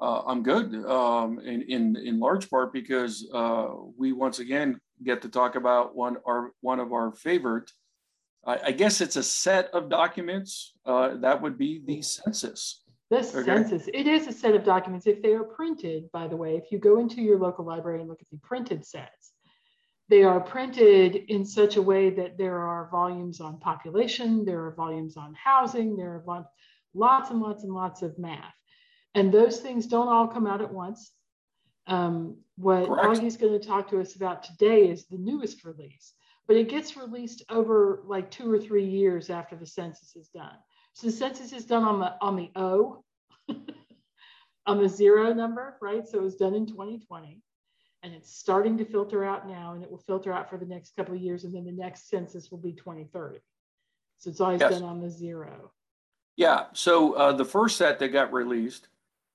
Uh, I'm good, um, in, in in large part because uh, we once again get to talk about one our one of our favorite. I, I guess it's a set of documents. Uh, that would be the census. The okay. census. It is a set of documents. If they are printed, by the way, if you go into your local library and look at the printed sets, they are printed in such a way that there are volumes on population, there are volumes on housing, there are lots and lots and lots of math. And those things don't all come out at once. Um, what. Augie's going to talk to us about today is the newest release, but it gets released over like two or three years after the census is done. So the census is done on the on the O, on the zero number, right? So it was done in 2020, and it's starting to filter out now, and it will filter out for the next couple of years, and then the next census will be 2030. So it's always yes. done on the zero. Yeah. So uh, the first set that got released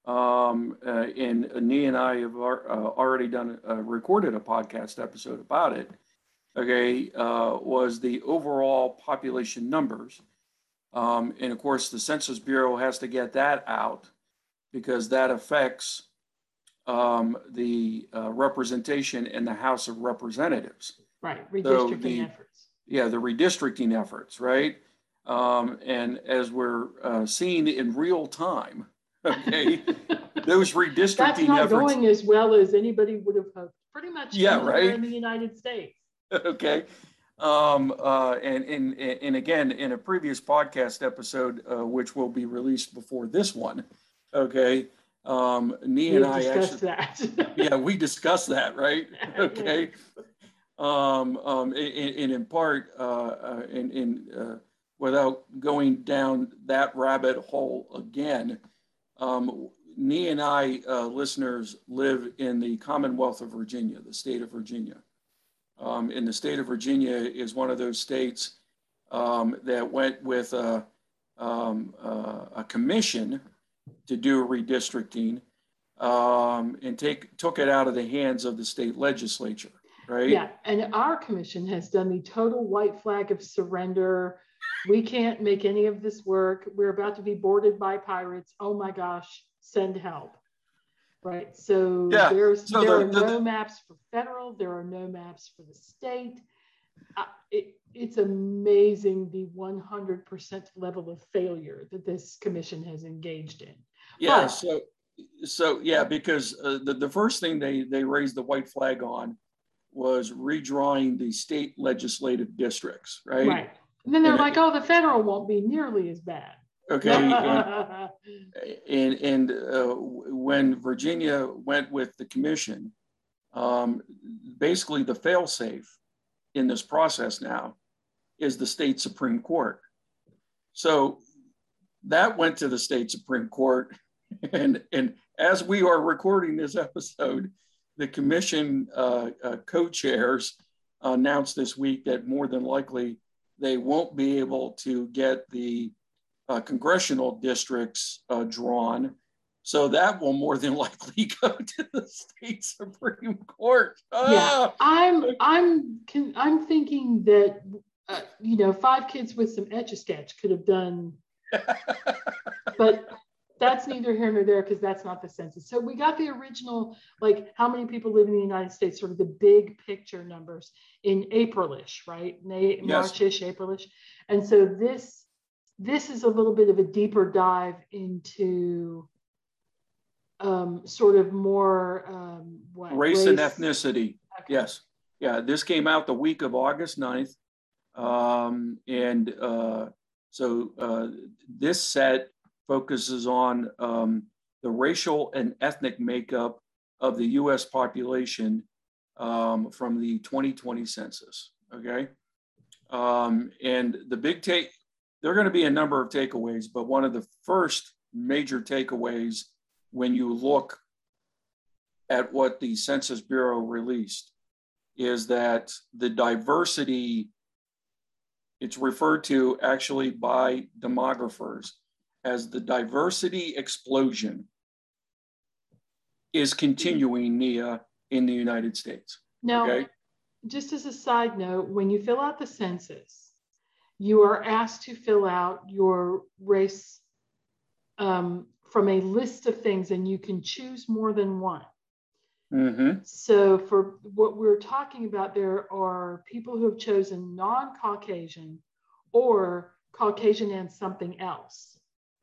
um, uh, and Nee and I have ar- uh, already done uh, recorded a podcast episode about it. Okay, uh, was the overall population numbers, um, and of course the Census Bureau has to get that out because that affects um, the uh, representation in the House of Representatives. Right, redistricting so the, efforts. Yeah, the redistricting efforts, right? Um, and as we're uh, seeing in real time, Okay. Those redistricting That's not efforts. going as well as anybody would have hoped. Pretty much yeah, right. in the United States. okay. Um, uh, and, and, and again, in a previous podcast episode, uh, which will be released before this one, okay, um, Nee and I actually, that. yeah, we discussed that, right? Okay. Um, um, and, and in part, uh, uh, in, in uh, without going down that rabbit hole again, um, and I, uh, listeners, live in the Commonwealth of Virginia, the state of Virginia. Um, and the state of Virginia is one of those states um, that went with a, um, uh, a commission to do redistricting um, and take took it out of the hands of the state legislature, right? Yeah, and our commission has done the total white flag of surrender we can't make any of this work. We're about to be boarded by pirates. Oh my gosh, send help. Right. So yeah. there's so there the, are the, no the, maps for federal, there are no maps for the state. Uh, it, it's amazing the 100% level of failure that this commission has engaged in. Yeah. But, so, so yeah, because uh, the, the first thing they, they raised the white flag on was redrawing the state legislative districts, right? Right. And then they're and, like, oh, the federal won't be nearly as bad. Okay. and and, and uh, when Virginia went with the commission, um, basically the failsafe in this process now is the state Supreme Court. So that went to the state Supreme Court. And, and as we are recording this episode, the commission uh, uh, co chairs announced this week that more than likely they won't be able to get the uh, congressional districts uh, drawn. So that will more than likely go to the state supreme court. Ah! Yeah, I'm I'm I'm thinking that uh, you know five kids with some etch a sketch could have done, but that's neither here nor there because that's not the census. So we got the original, like how many people live in the United States, sort of the big picture numbers in Aprilish, right? May, yes. Marchish, Aprilish. And so this this is a little bit of a deeper dive into um, sort of more um, what, race, race, and ethnicity. Okay. Yes. Yeah, this came out the week of August 9th. Um, and uh, so uh, this set focuses on um, the racial and ethnic makeup of the US population um, from the 2020 census. Okay. Um, and the big take, there are going to be a number of takeaways, but one of the first major takeaways when you look at what the Census Bureau released is that the diversity, it's referred to actually by demographers as the diversity explosion is continuing Nia in the United States. Now, okay? just as a side note, when you fill out the census, you are asked to fill out your race um, from a list of things, and you can choose more than one. Mm-hmm. So, for what we're talking about, there are people who have chosen non Caucasian or Caucasian and something else.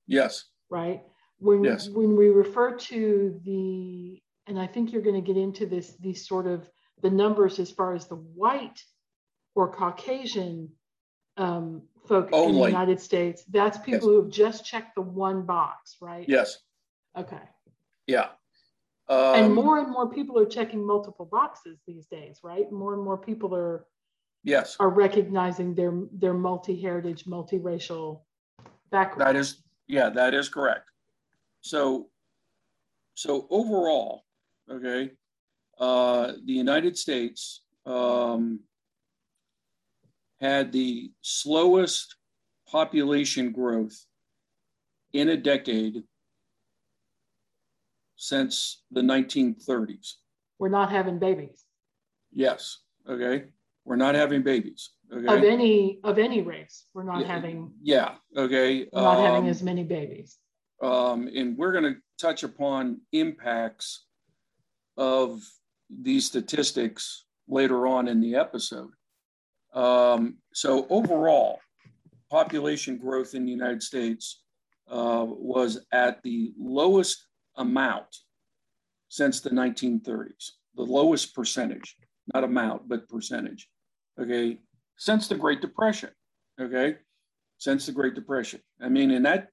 Yes. Right? When, yes. when we refer to the, and I think you're going to get into this, these sort of the numbers as far as the white or Caucasian um, folk Only. in the United States, that's people yes. who have just checked the one box, right? Yes. Okay. Yeah. Um, and more and more people are checking multiple boxes these days, right? More and more people are yes are recognizing their their multi-heritage, multiracial background. That is yeah, that is correct. So so overall, okay, uh, the United States um, had the slowest population growth in a decade since the 1930s. We're not having babies. Yes. Okay. We're not having babies. Okay. Of any of any race, we're not yeah, having. Yeah. Okay. not um, having as many babies. Um, and we're going to touch upon impacts of these statistics later on in the episode. Um, so overall, population growth in the United States uh, was at the lowest amount since the 1930s, the lowest percentage, not amount, but percentage. Okay, since the Great Depression. Okay, since the Great Depression. I mean, and that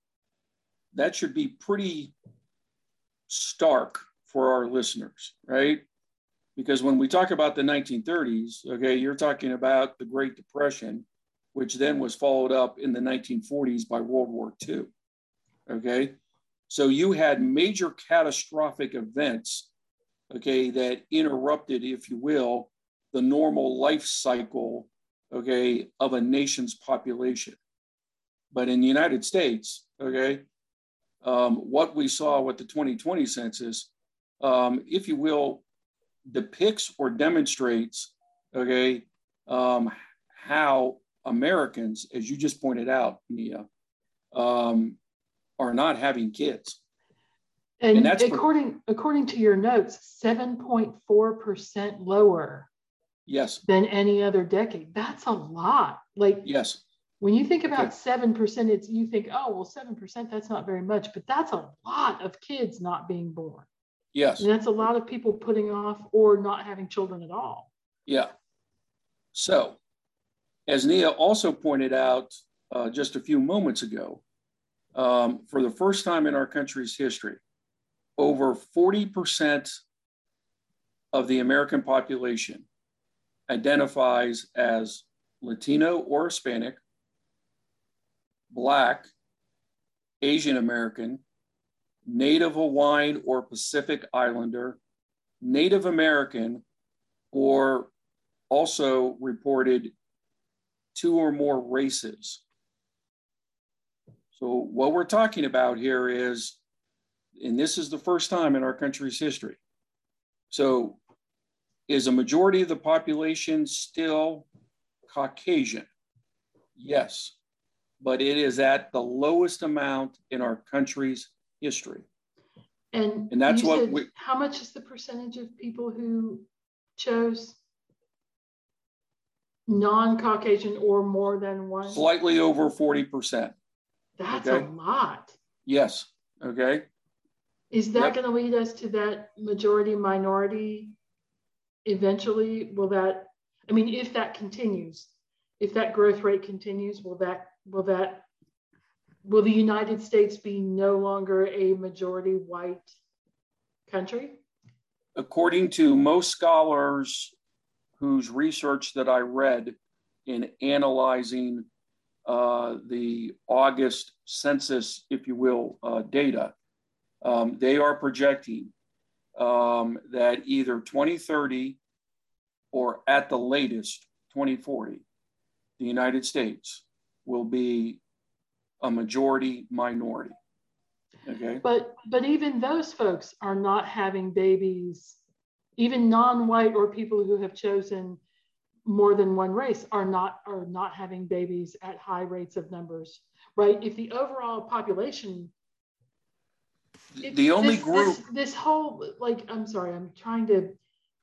that should be pretty stark for our listeners, right? Because when we talk about the 1930s, okay, you're talking about the Great Depression, which then was followed up in the 1940s by World War II. Okay, so you had major catastrophic events, okay, that interrupted, if you will, the normal life cycle, okay, of a nation's population. But in the United States, okay, um, what we saw with the 2020 census, um, if you will, depicts or demonstrates, okay, um, how Americans, as you just pointed out, Nia, um, are not having kids. And, and that's according according to your notes, 7.4% lower yes than any other decade. That's a lot. Like yes. When you think about seven okay. percent, it's you think, oh well, seven percent, that's not very much, but that's a lot of kids not being born. Yes. And that's a lot of people putting off or not having children at all. Yeah. So, as Nia also pointed out uh, just a few moments ago, um, for the first time in our country's history, over 40% of the American population identifies as Latino or Hispanic, Black, Asian American, Native Hawaiian or Pacific Islander, Native American, or also reported two or more races so, what we're talking about here is, and this is the first time in our country's history. So, is a majority of the population still Caucasian? Yes, but it is at the lowest amount in our country's history. And, and that's what we, how much is the percentage of people who chose non-Caucasian or more than one? Slightly over 40%. That's okay. a lot. Yes. Okay. Is that yep. going to lead us to that majority minority eventually? Will that, I mean, if that continues, if that growth rate continues, will that, will that, will the United States be no longer a majority white country? According to most scholars whose research that I read in analyzing uh, the August census, if you will, uh, data, um, they are projecting um, that either 2030 or at the latest 2040, the United States will be a majority minority. Okay. But but even those folks are not having babies, even non-white or people who have chosen more than one race are not are not having babies at high rates of numbers, right? If the overall population the only this, group this, this, whole like i'm sorry i'm trying to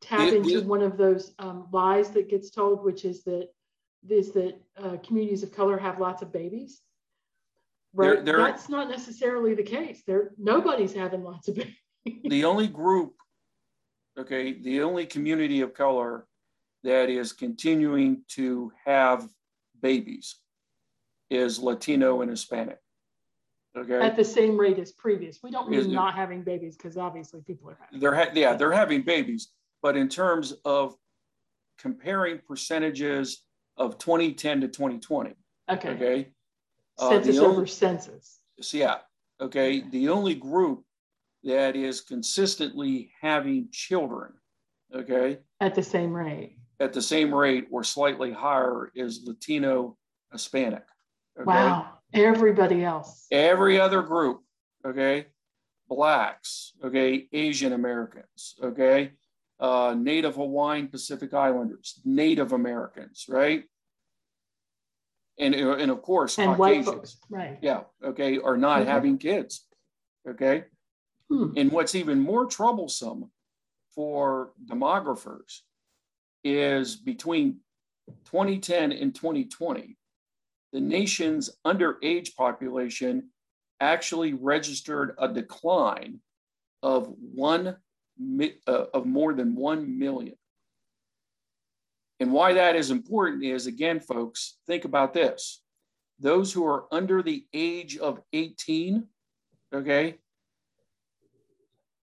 tap into one of those um, lies that gets told which is that is that uh, communities of color have lots of babies right? they're, they're, that's not necessarily the case. There nobody's having lots of babies. The only group okay the only community of color that is continuing to have babies is latino and hispanic Okay. At the same rate as previous. We don't mean not having babies because obviously people are having. They're ha- yeah, they're having babies, but in terms of comparing percentages of 2010 to 2020. Okay. Okay. Uh, census only, over census. So yeah. Okay. The only group that is consistently having children. Okay. At the same rate. At the same rate or slightly higher is Latino Hispanic. Okay? Wow. Everybody else. Every other group, okay? Blacks, okay? Asian Americans, okay? Uh, Native Hawaiian Pacific Islanders, Native Americans, right? And, and of course, and white folks, right? Yeah, okay, are not okay. having kids, okay? Hmm. And what's even more troublesome for demographers is between 2010 and 2020, the nation's underage population actually registered a decline of one uh, of more than 1 million. And why that is important is again, folks, think about this. Those who are under the age of 18, okay,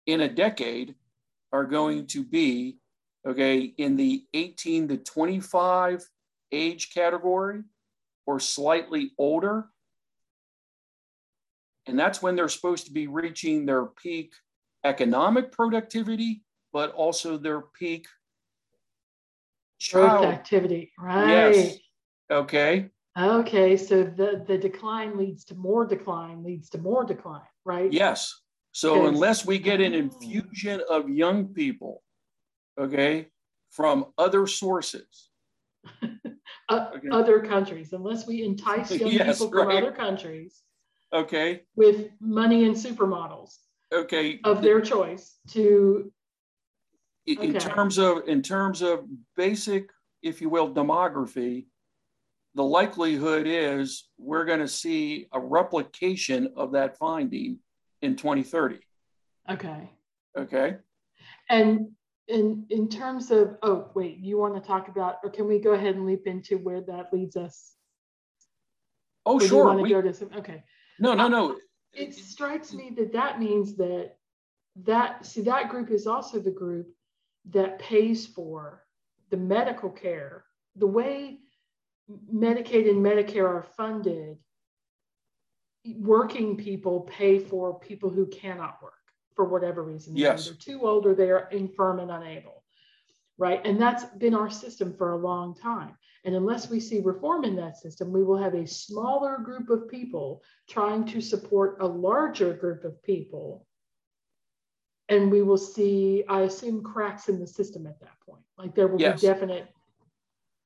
in a decade are going to be, okay, in the 18 to 25 age category or slightly older. And that's when they're supposed to be reaching their peak economic productivity, but also their peak child activity. Right. Yes. Okay. Okay. So the, the decline leads to more decline, leads to more decline, right? Yes. So unless we get an ah. infusion of young people, okay, from other sources, uh, okay. other countries, unless we entice young yes, people from right. other countries. Okay. With money and supermodels. Okay. Of their choice to. In, okay. in terms of in terms of basic, if you will, demography, the likelihood is we're going to see a replication of that finding in 2030. Okay. Okay. And in in terms of oh wait you want to talk about or can we go ahead and leap into where that leads us? Oh or sure we, go to some, okay. No no no. Uh, it strikes me that that means that that see that group is also the group that pays for the medical care. The way medicaid and medicare are funded working people pay for people who cannot work for whatever reason. Yes. They're too old or they're infirm and unable. Right. And that's been our system for a long time. And unless we see reform in that system, we will have a smaller group of people trying to support a larger group of people. And we will see, I assume, cracks in the system at that point. Like there will yes. be definite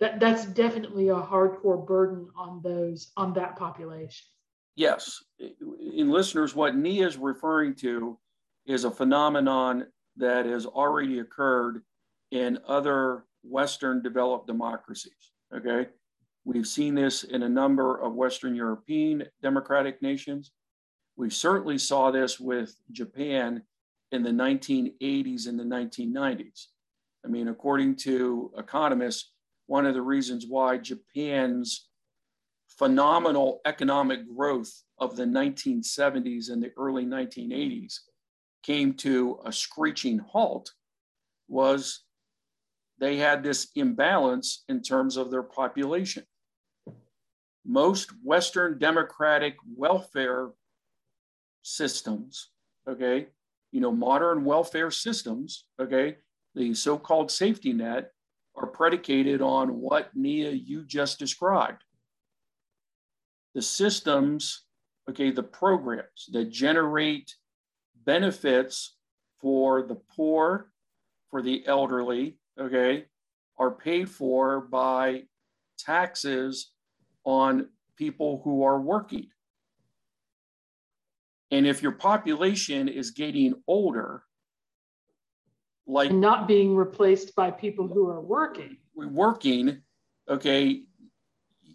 that that's definitely a hardcore burden on those on that population. Yes. In listeners, what Nia is referring to is a phenomenon that has already occurred in other Western developed democracies. Okay. We've seen this in a number of Western European democratic nations. We certainly saw this with Japan in the 1980s and the 1990s. I mean, according to economists, one of the reasons why Japan's phenomenal economic growth of the 1970s and the early 1980s came to a screeching halt was they had this imbalance in terms of their population. Most Western democratic welfare systems, okay, you know, modern welfare systems, okay, the so called safety net are predicated on what Nia you just described. The systems, okay, the programs that generate benefits for the poor, for the elderly, okay, are paid for by taxes on people who are working. And if your population is getting older, like and not being replaced by people who are working, working, okay,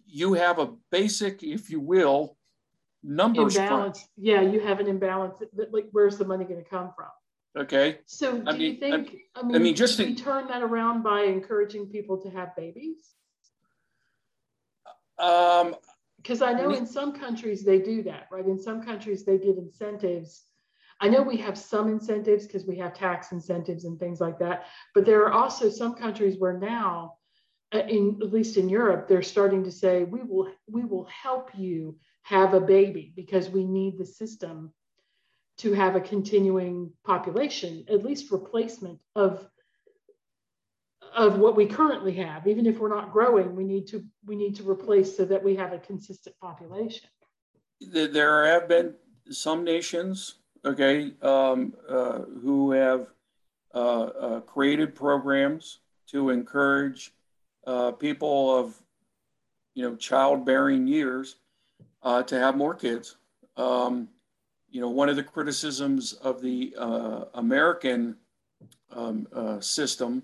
you have a basic, if you will, numbers imbalance. Yeah, you have an imbalance. Like, where's the money going to come from? Okay. So, do I mean, you think? I mean, I mean, just we turn that around by encouraging people to have babies. Um, because I know in some countries they do that, right? In some countries they give incentives. I know we have some incentives because we have tax incentives and things like that, but there are also some countries where now, uh, in at least in Europe, they're starting to say we will we will help you have a baby because we need the system to have a continuing population, at least replacement of of what we currently have. Even if we're not growing, we need to we need to replace so that we have a consistent population. There have been some nations, okay, um, uh, who have uh, uh, created programs to encourage uh, people of, you know, childbearing years uh, to have more kids. Um, you know, one of the criticisms of the uh, American um, uh, system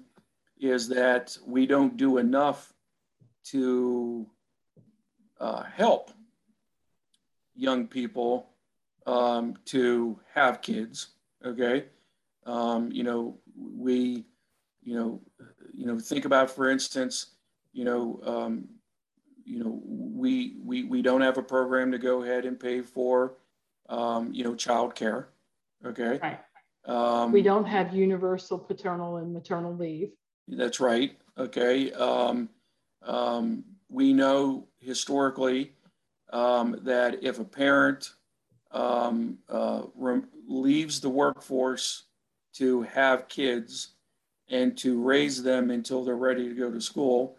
is that we don't do enough to uh, help young people um, to have kids. Okay, um, you know, we, you know, you know, think about, for instance, you know, um, you know, we we we don't have a program to go ahead and pay for um, you know, child care. Okay. Right. Um, we don't have universal paternal and maternal leave. That's right. Okay. Um, um, we know historically um, that if a parent um, uh, leaves the workforce to have kids and to raise them until they're ready to go to school,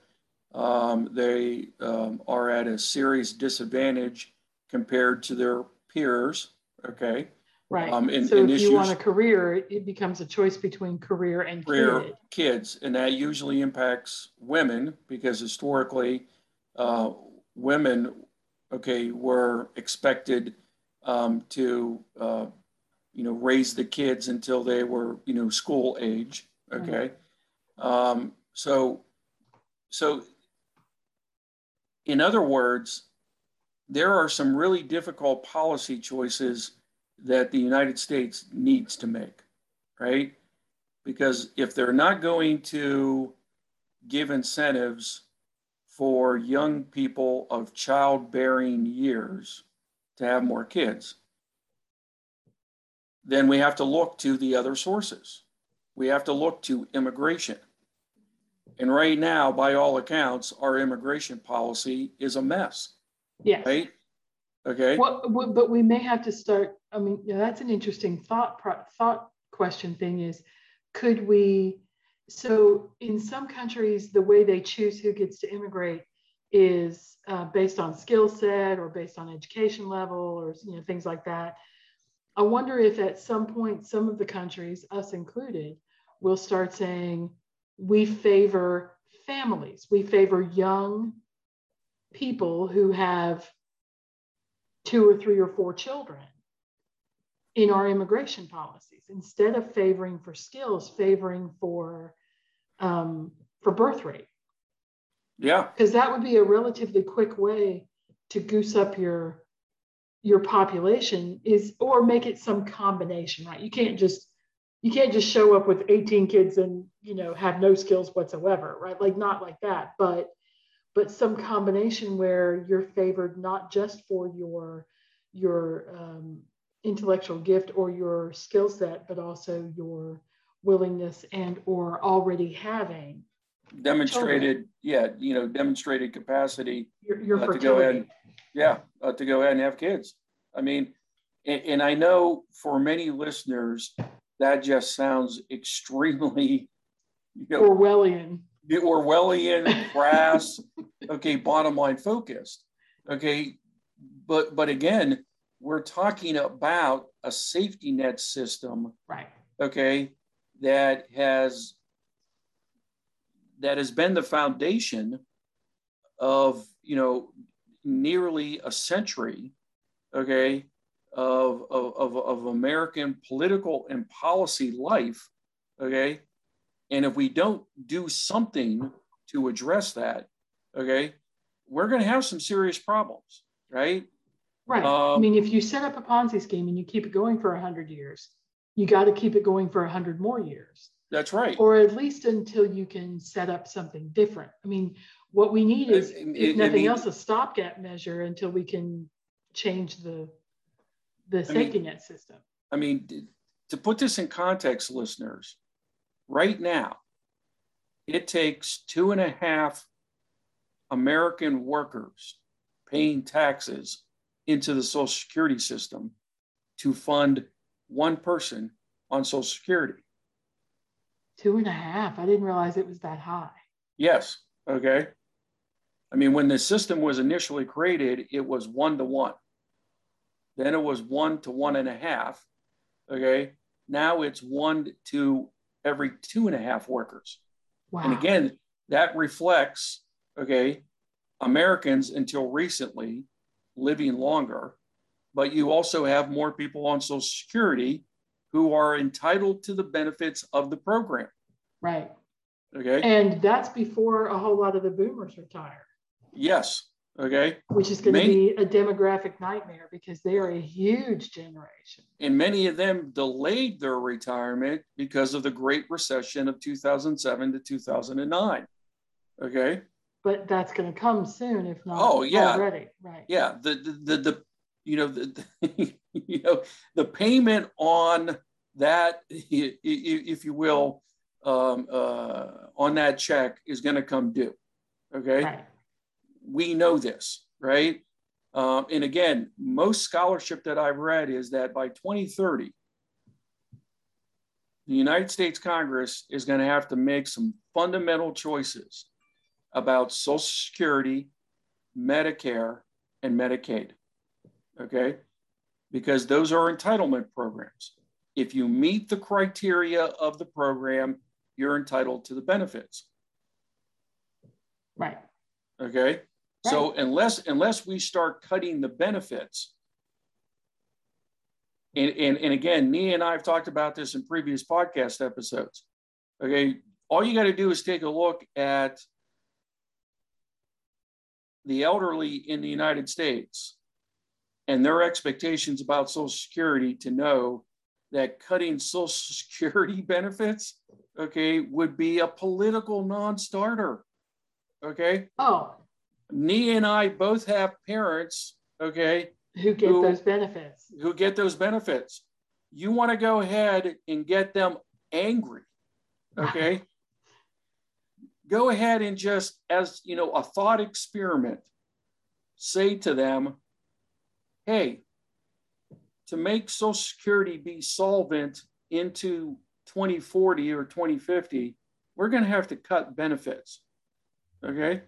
um, they um, are at a serious disadvantage compared to their peers. Okay. Right. Um, and, so and if you want a career, it becomes a choice between career and career kid. kids, and that usually impacts women because historically, uh, women, okay, were expected um, to, uh, you know, raise the kids until they were, you know, school age. Okay. Mm-hmm. Um, so, so, in other words, there are some really difficult policy choices that the United States needs to make, right? Because if they're not going to give incentives for young people of childbearing years to have more kids, then we have to look to the other sources. We have to look to immigration. And right now, by all accounts, our immigration policy is a mess. Yes. Right? Okay. Well, but we may have to start. I mean, know, that's an interesting thought thought question. Thing is, could we? So in some countries, the way they choose who gets to immigrate is uh, based on skill set or based on education level or you know things like that. I wonder if at some point some of the countries, us included, will start saying we favor families, we favor young people who have two or three or four children in our immigration policies. Instead of favoring for skills favoring for um, for birth rate. Yeah. Because that would be a relatively quick way to goose up your your population is or make it some combination right? You can't just you can't just show up with 18 kids and you know have no skills whatsoever right like not like that but but some combination where you're favored not just for your your um, intellectual gift or your skill set, but also your willingness and or already having demonstrated, children. yeah, you know, demonstrated capacity your, your uh, to go ahead, yeah, uh, to go ahead and have kids. I mean, and, and I know for many listeners that just sounds extremely you know, Orwellian the Orwellian, crass, okay, bottom line focused. Okay. But but again, we're talking about a safety net system, right? Okay, that has that has been the foundation of you know nearly a century, okay, of of, of, of American political and policy life, okay, and if we don't do something to address that, okay, we're going to have some serious problems, right? Right. Um, I mean, if you set up a Ponzi scheme and you keep it going for 100 years, you got to keep it going for 100 more years. That's right. Or at least until you can set up something different. I mean, what we need is, it, if nothing else, a stopgap measure until we can change the the safety mean, net system. I mean, to put this in context, listeners, right now, it takes two and a half American workers paying taxes into the Social Security system to fund one person on Social Security. Two and a half. I didn't realize it was that high. Yes. Okay. I mean, when the system was initially created, it was one to one. Then it was one to one and a half. Okay. Now it's one to every two and a half workers. Wow. And again, that reflects, okay, Americans until recently living longer, but you also have more people on Social Security who are entitled to the benefits of the program. Right. Okay. And that's before a whole lot of the boomers retire. Yes. Okay. Which is going to be a demographic nightmare because they are a huge generation. And many of them delayed their retirement because of the Great Recession of 2007 to 2009. Okay but that's going to come soon if not oh yeah already right yeah the the the, the you know the, the you know the payment on that if you will um, uh, on that check is going to come due okay right. We know this right um, and again most scholarship that i've read is that by 2030 the united states congress is going to have to make some fundamental choices about Social Security, Medicare, and Medicaid. Okay? Because those are entitlement programs. If you meet the criteria of the program, you're entitled to the benefits. Right. Okay. Right. So unless unless we start cutting the benefits, and, and, and again, Nia and I have talked about this in previous podcast episodes. Okay. All you got to do is take a look at the elderly in the United States and their expectations about Social Security to know that cutting Social Security benefits, okay, would be a political non starter. Okay. Oh. Nee and I both have parents, okay, who get who, those benefits. Who get those benefits. You want to go ahead and get them angry, okay? go ahead and just as you know a thought experiment say to them hey to make social security be solvent into 2040 or 2050 we're going to have to cut benefits okay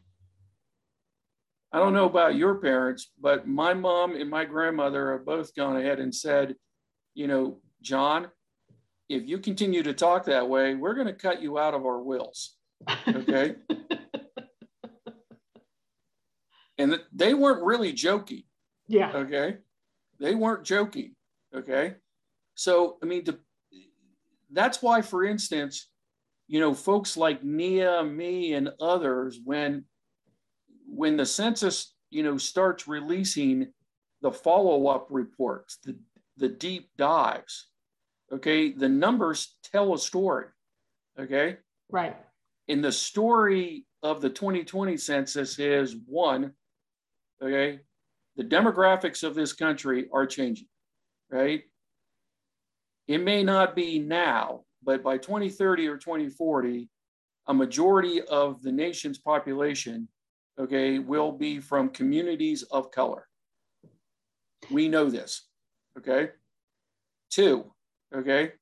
i don't know about your parents but my mom and my grandmother have both gone ahead and said you know john if you continue to talk that way we're going to cut you out of our wills Okay. and they weren't really joking. Yeah. Okay. They weren't joking. Okay. So, I mean, the, that's why, for instance, you know, folks like Nia, me, and others, when when the census, you know, starts releasing the follow-up reports, the the deep dives, okay, the numbers tell a story. Okay. Right in the story of the 2020 census is one, okay, the demographics of this country are changing, right? It may not be now, but by 2030 or 2040, a majority of the nation's population, okay, will be from communities of color. We know this, okay? Two, okay,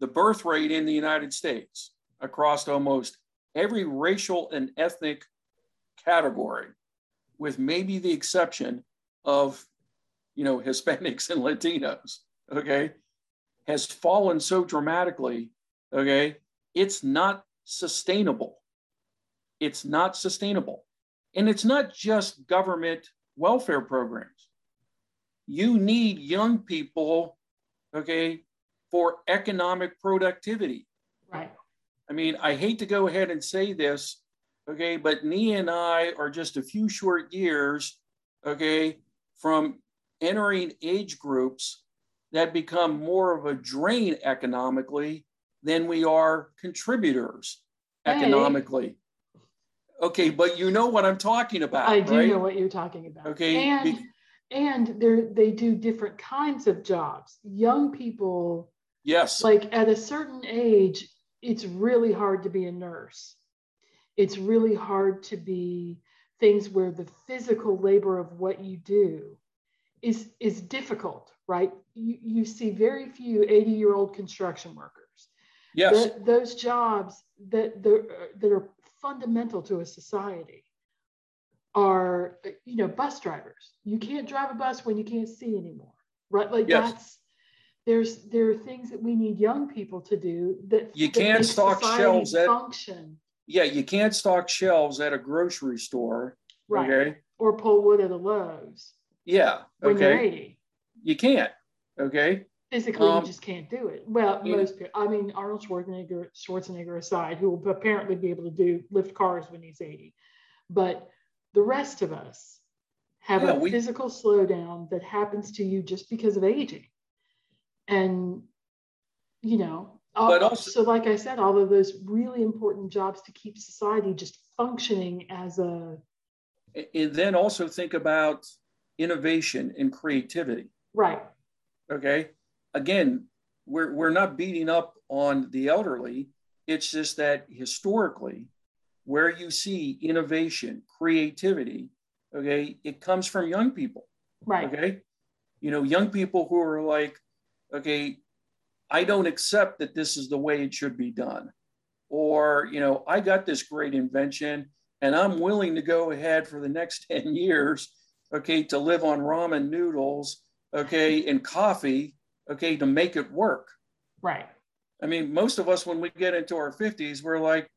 the birth rate in the United States across almost every racial and ethnic category, with maybe the exception of, you know, Hispanics and Latinos, okay, has fallen so dramatically, okay, it's not sustainable. It's not sustainable. And it's not just government welfare programs. You need young people, okay, for economic productivity. Right. I mean, I hate to go ahead and say this, okay, but Nee and I are just a few short years, okay, from entering age groups that become more of a drain economically than we are contributors economically. Okay, but you know what I'm talking about. I do right? know what you're talking about. Okay. And Be- and they they do different kinds of jobs. Young people Yes. Like at a certain age, it's really hard to be a nurse. It's really hard to be things where the physical labor of what you do is is difficult, right? You, you see very few 80 year old construction workers. Yes. Those jobs that the, that are fundamental to a society are you know bus drivers. You can't drive a bus when you can't see anymore, right? Like yes. that's there's there are things that we need young people to do that you can't stock shelves at function. Yeah, you can't stock shelves at a grocery store. Right. Okay. Or pull wood at a Lowe's. Yeah. Okay. You can't. Okay. Physically, um, you just can't do it. Well, yeah. most people. I mean, Arnold Schwarzenegger, Schwarzenegger aside, who will apparently be able to do lift cars when he's 80, but the rest of us have yeah, a we, physical slowdown that happens to you just because of aging and you know but also, so like i said all of those really important jobs to keep society just functioning as a and then also think about innovation and creativity right okay again we're, we're not beating up on the elderly. It's just that historically where you see innovation creativity okay it comes from young people right. okay? You know young people who are like okay, I don't accept that this is the way it should be done. Or, you know, I got this great invention and I'm willing to go ahead for the next 10 years, okay, to live on ramen noodles, okay, and coffee, okay, to make it work. Right. I mean, most of us, when we get into our 50s, we're like,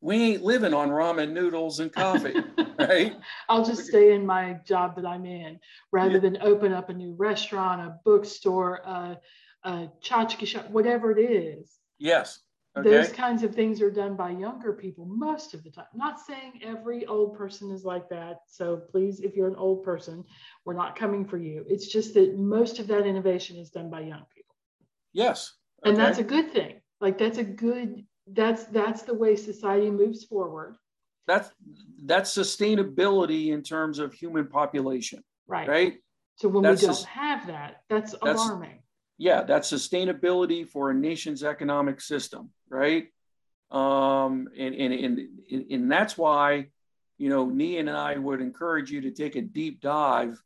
we ain't living on ramen noodles and coffee, right? I'll just stay in my job that I'm in rather yeah. than open up a new restaurant, a bookstore, a, a tchotchke shop, whatever it is. Yes. Okay. Those kinds of things are done by younger people most of the time. Not saying every old person is like that. So please, if you're an old person, we're not coming for you. It's just that most of that innovation is done by young people. Yes. Okay. And that's a good thing. Like that's a good that's that's the way society moves forward that's that's sustainability in terms of human population right right so when that's we don't have that that's, that's alarming yeah that's sustainability for a nation's economic system right um and and and, and, that's why you know Nee and I would encourage you to take a deep dive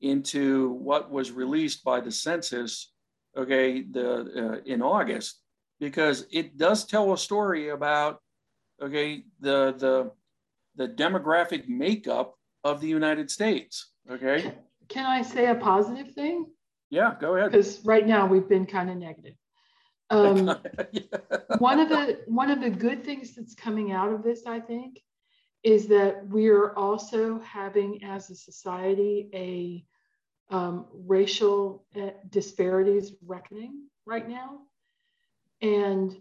into what was released by the census okay the uh, in August because it does tell a story about okay the the the demographic makeup of the United States. Okay. Can I say a positive thing? Yeah, go ahead. Because right now we've been kind of negative. Um, yeah. one of the one of the good things that's coming out of this, I think, is that we're also having as a society a um, racial uh, disparities reckoning right now. And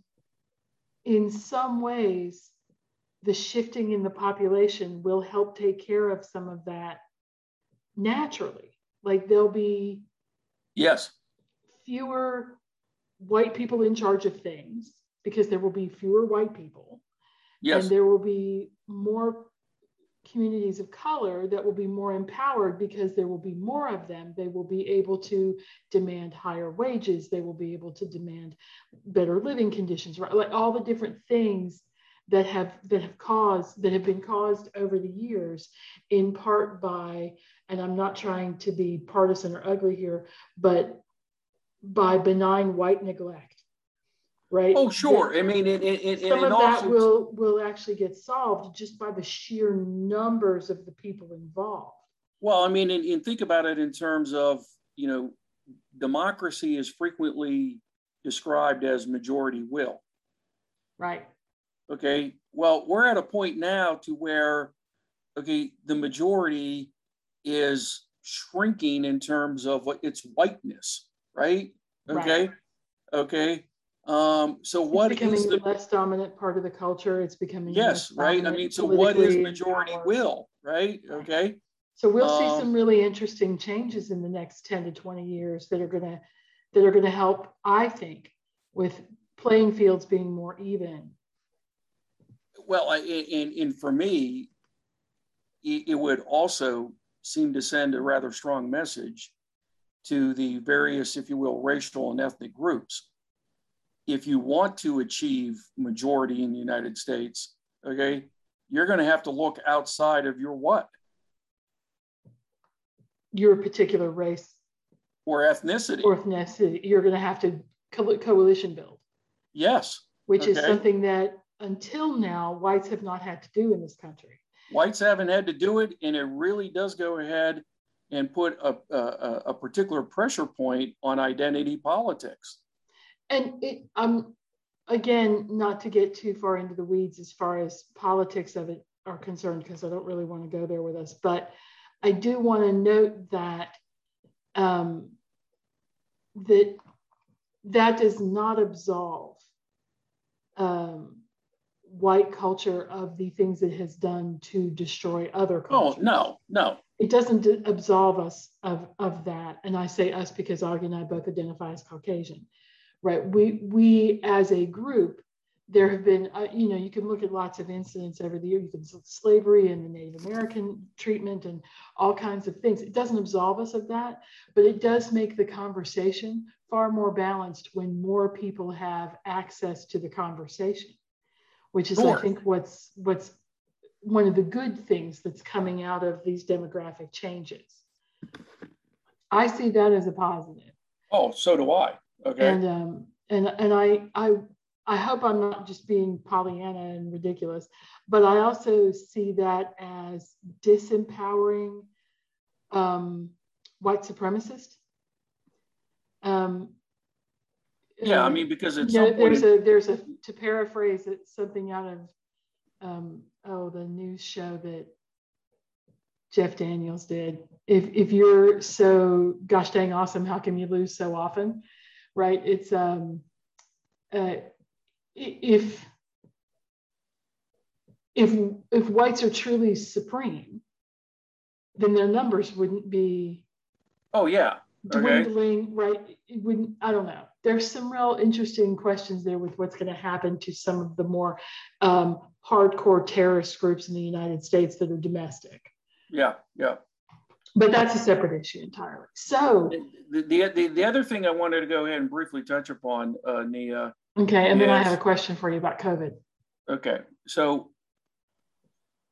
in some ways, the shifting in the population will help take care of some of that naturally. Like there'll be yes fewer white people in charge of things because there will be fewer white people. Yes. And there will be more communities of color that will be more empowered because there will be more of them. They will be able to demand higher wages. They will be able to demand better living conditions, right? Like all the different things that have that have caused that have been caused over the years in part by and i'm not trying to be partisan or ugly here but by benign white neglect right? Oh, sure. I mean, it, it, it, some of that will will actually get solved just by the sheer numbers of the people involved. Well, I mean, and, and think about it in terms of you know, democracy is frequently described as majority will. Right. Okay. Well, we're at a point now to where, okay, the majority is shrinking in terms of what its whiteness, right? Okay. Right. Okay. Um, so it's what becoming is the less dominant part of the culture? It's becoming yes, right. I mean, so what is majority will, right? Okay. So we'll um, see some really interesting changes in the next 10 to 20 years that are gonna that are gonna help, I think, with playing fields being more even. Well, and, and for me, it would also seem to send a rather strong message to the various, if you will, racial and ethnic groups. If you want to achieve majority in the United States, okay, you're going to have to look outside of your what? Your particular race or ethnicity. Or ethnicity. You're going to have to co- coalition build. Yes. Which okay. is something that until now whites have not had to do in this country. Whites haven't had to do it, and it really does go ahead and put a, a, a particular pressure point on identity politics. And it, um, again, not to get too far into the weeds as far as politics of it are concerned, because I don't really want to go there with us, but I do want to note that um, that that does not absolve um, white culture of the things it has done to destroy other cultures. Oh, no, no. It doesn't absolve us of, of that. And I say us because Augie and I both identify as Caucasian, right? We, we as a group, there have been, uh, you know, you can look at lots of incidents over the year. You can slavery and the Native American treatment and all kinds of things. It doesn't absolve us of that, but it does make the conversation far more balanced when more people have access to the conversation which is sure. I think what's what's one of the good things that's coming out of these demographic changes. I see that as a positive. Oh, so do I. Okay. And um, and and I I I hope I'm not just being Pollyanna and ridiculous, but I also see that as disempowering um, white supremacist. Um, yeah, I mean, because it's yeah, there's a there's a to paraphrase it something out of um, oh the news show that Jeff Daniels did. If if you're so gosh dang awesome, how can you lose so often? Right? It's um uh, if if if whites are truly supreme, then their numbers wouldn't be. Oh yeah. Dwindling, right? It wouldn't. I don't know there's some real interesting questions there with what's going to happen to some of the more um, hardcore terrorist groups in the United States that are domestic. Yeah, yeah. But that's a separate issue entirely. So the the, the, the other thing I wanted to go ahead and briefly touch upon, uh, Nia. Okay, and is, then I have a question for you about COVID. Okay, so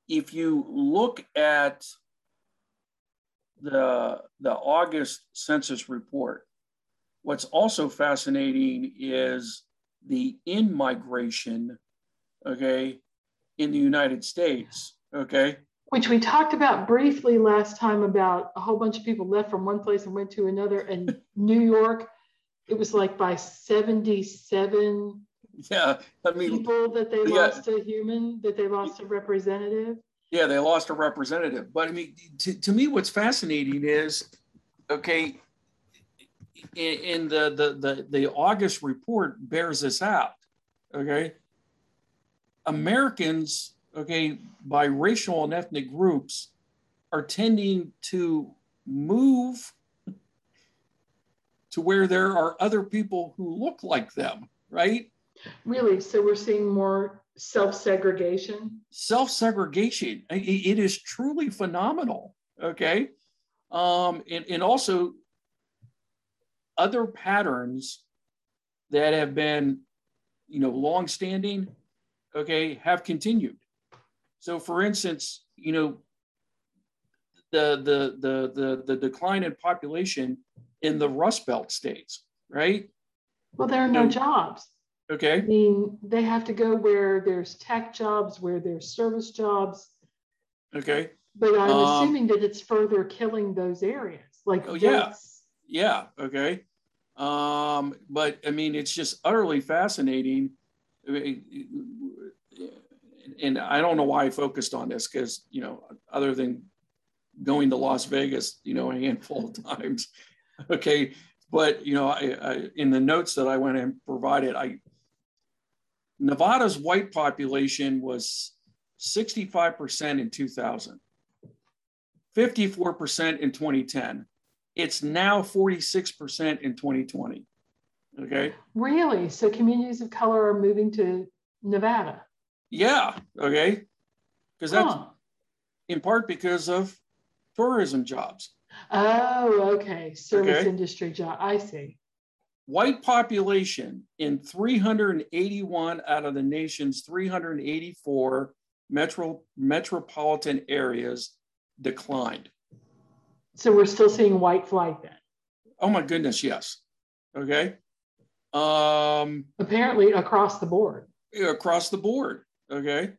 if you look at the the August census report, What's also fascinating is the in migration, okay, in the United States, okay. Which we talked about briefly last time about a whole bunch of people left from one place and went to another. And New York, it was like by 77 yeah, I mean, people that they yeah. lost a human, that they lost a representative. Yeah, they lost a representative. But I mean, to, to me, what's fascinating is okay, in the, the, the, the August report bears this out. Okay. Americans, okay, by racial and ethnic groups are tending to move to where there are other people who look like them, right? Really? So we're seeing more self segregation? Self segregation. It is truly phenomenal. Okay. Um, and, and also other patterns that have been, you know, longstanding, okay, have continued. So, for instance, you know, the the the the, the decline in population in the Rust Belt states, right? Well, there are no jobs. Okay. I mean, they have to go where there's tech jobs, where there's service jobs. Okay. But I'm Um, assuming that it's further killing those areas. Like, Oh, yeah. Yeah. Okay. Um, but I mean, it's just utterly fascinating. And I don't know why I focused on this because, you know, other than going to Las Vegas, you know, a handful of times. Okay. But, you know, I, I, in the notes that I went and provided, I, Nevada's white population was 65% in 2000, 54% in 2010. It's now 46% in 2020. Okay. really? So communities of color are moving to Nevada. Yeah. Okay. Because that's Huh. in part because of tourism jobs. Oh, okay. Service Okay. industry job. I see. White population in 381 out of the nation's 384 metro metropolitan areas declined. So we're still seeing white flight then. Oh my goodness, yes. Okay. Um, Apparently across the board. across the board. Okay.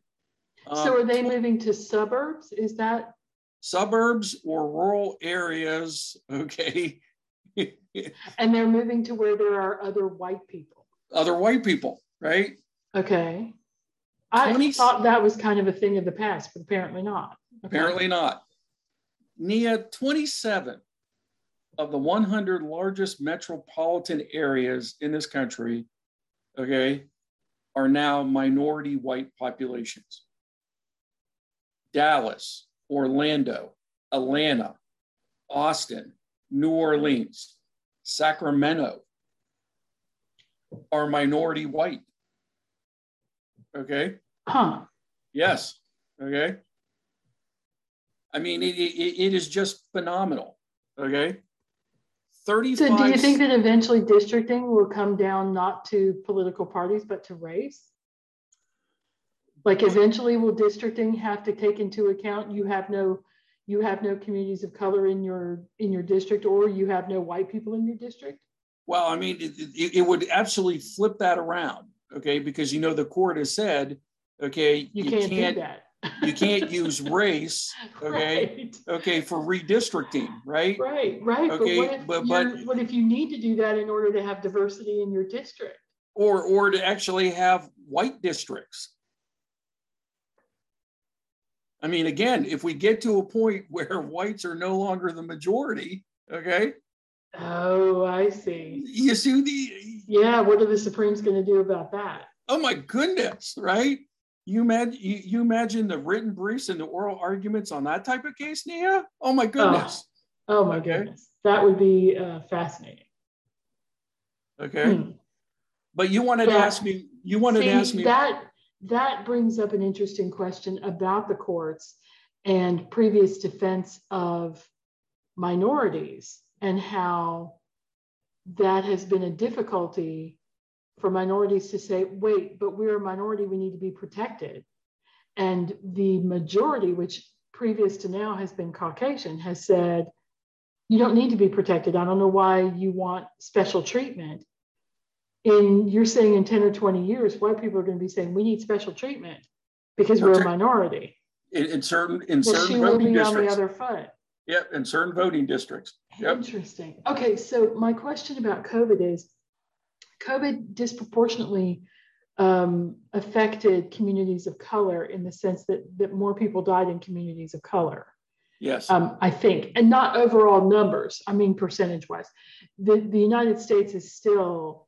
So Um, are they moving to suburbs? Is that suburbs or rural areas? Okay. and they're moving to where there are other white people? Other white people, right? Okay. I 20 thought that was kind of a thing of the past, but apparently not. Okay. Apparently not. Nia, 27 of the 100 largest metropolitan areas in this country, okay, are now minority white populations. Dallas, Orlando, Atlanta, Austin, New Orleans, Sacramento are minority white. Okay. Huh. Yes. Okay. I mean, it, it, it is just phenomenal. Okay. 35. So do you think that eventually districting will come down not to political parties, but to race? Like eventually will districting have to take into account you have no you have no communities of color in your in your district or you have no white people in your district? well, I mean, it, it, it would absolutely flip that around. Okay. Because, you know, the court has said, okay, You, can't, do that. You can't use race, okay, Right. okay, for redistricting, right? Right, right. Okay, but what if, but- but- what if you need to do that in order to have diversity in your district? Or, or to actually have white districts. I mean, again, if we get to a point where whites are no longer the majority, okay, Oh, I see. you see the, Yeah, what are the Supremes going to do about that? oh my goodness, right? You imagine, you, you imagine the written briefs and the oral arguments on that type of case, Nia? Oh my goodness. Oh my Okay. goodness, that would be uh, fascinating. Okay. Hmm. But you wanted to ask me, you wanted See, to ask me, that that brings up an interesting question about the courts and previous defense of minorities and how that has been a difficulty for minorities to say, wait, but we're a minority, we need to be protected. And the majority, which previous to now has been Caucasian, has said, you don't need to be protected. I don't know why you want special treatment in you're saying in 10 or 20 years, white people are going to be saying we need special treatment because we're a minority. in, in certain, in shoe certain voting be on the districts. other foot. Yep, in certain voting districts. Yep. Interesting. Okay, so my question about COVID is COVID disproportionately um, affected communities of color in the sense that, that more people died in communities of color. Yes. um, I think, and not overall numbers. I mean, percentage wise, the, the United States is still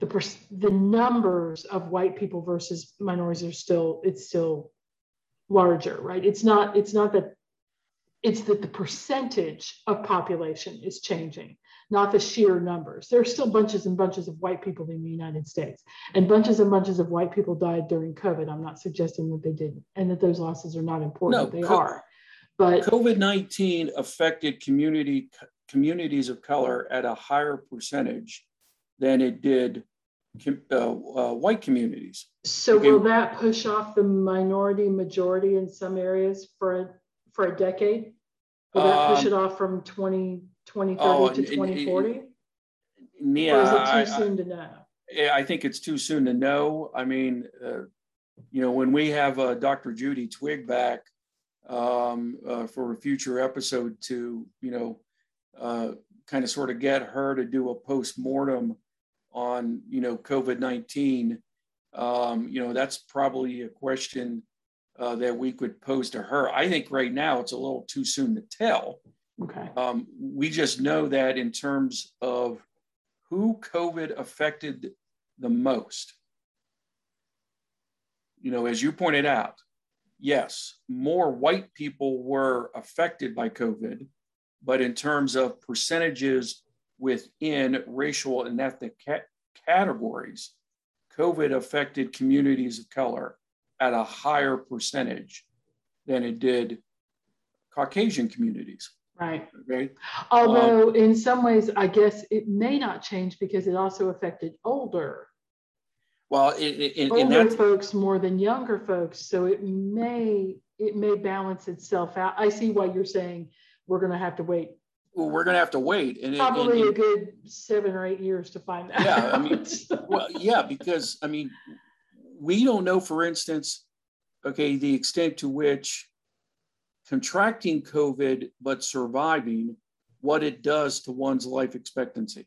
the pers- the numbers of white people versus minorities are still it's still larger, right? It's not it's not that it's that the percentage of population is changing, not the sheer numbers. There are still bunches and bunches of white people in the United States, and bunches and bunches of white people died during COVID. I'm not suggesting that they didn't, and that those losses are not important. No, they co- are, but COVID 19 affected community communities of color at a higher percentage than it did uh, uh, white communities. So Okay. will that push off the minority majority in some areas for a, for a decade? Will that push Um, it off from 20, 2030 oh, to and- and- 2040? Nia, Or is it too I, I, soon to know? I think it's too soon to know. I mean, uh, you know, when we have uh, Dr. Judy Twigg back um, uh, for a future episode to, you know, uh, kind of sort of get her to do a post mortem on, you know, COVID 19, um, you know, that's probably a question uh, that we could pose to her. I think right now it's a little too soon to tell. Okay. Um, we just know that in terms of who COVID affected the most. You know, as you pointed out, yes, more white people were affected by COVID, but in terms of percentages within racial and ethnic ca- categories, COVID affected communities of color at a higher percentage than it did Caucasian communities. Right. Okay. Although um, in some ways, I guess it may not change because it also affected older. Well, it, it, older folks more than younger folks, so it may it may balance itself out. I see why you're saying we're going to have to wait. Well, we're going to have to wait, and probably and, and, a good seven or eight years to find out. Yeah, I mean, well, yeah, because I mean, we don't know, for instance, okay, the extent to which contracting COVID but surviving, what it does to one's life expectancy.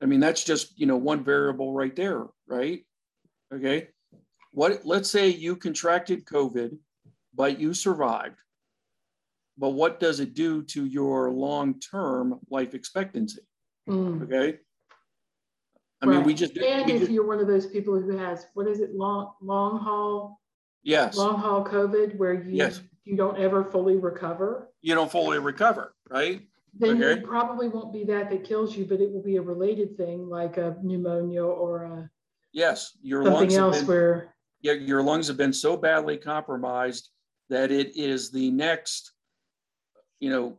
I mean, that's just, you know, one variable right there, right? Okay. What, let's say you contracted COVID, but you survived. But what does it do to your long term life expectancy? Mm. Okay. I right. mean, we just. And we if just, you're one of those people who has, what is it, long, long haul Yes. Long haul COVID where you yes. you don't ever fully recover. You don't fully recover, right? Then okay. it probably won't be that that kills you, but it will be a related thing like a pneumonia or a yes, your something lungs else been, where yeah, your lungs have been so badly compromised that it is the next, you know,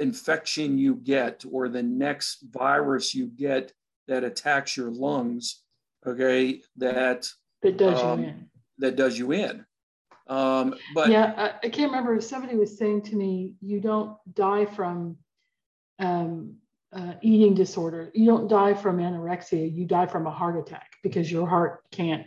infection you get or the next virus you get that attacks your lungs. Okay, that that does um, you in that does you in. Um, but yeah, I, I, can't remember. if Somebody was saying to me, you don't die from um, uh, eating disorder. You don't die from anorexia. You die from a heart attack because your heart can't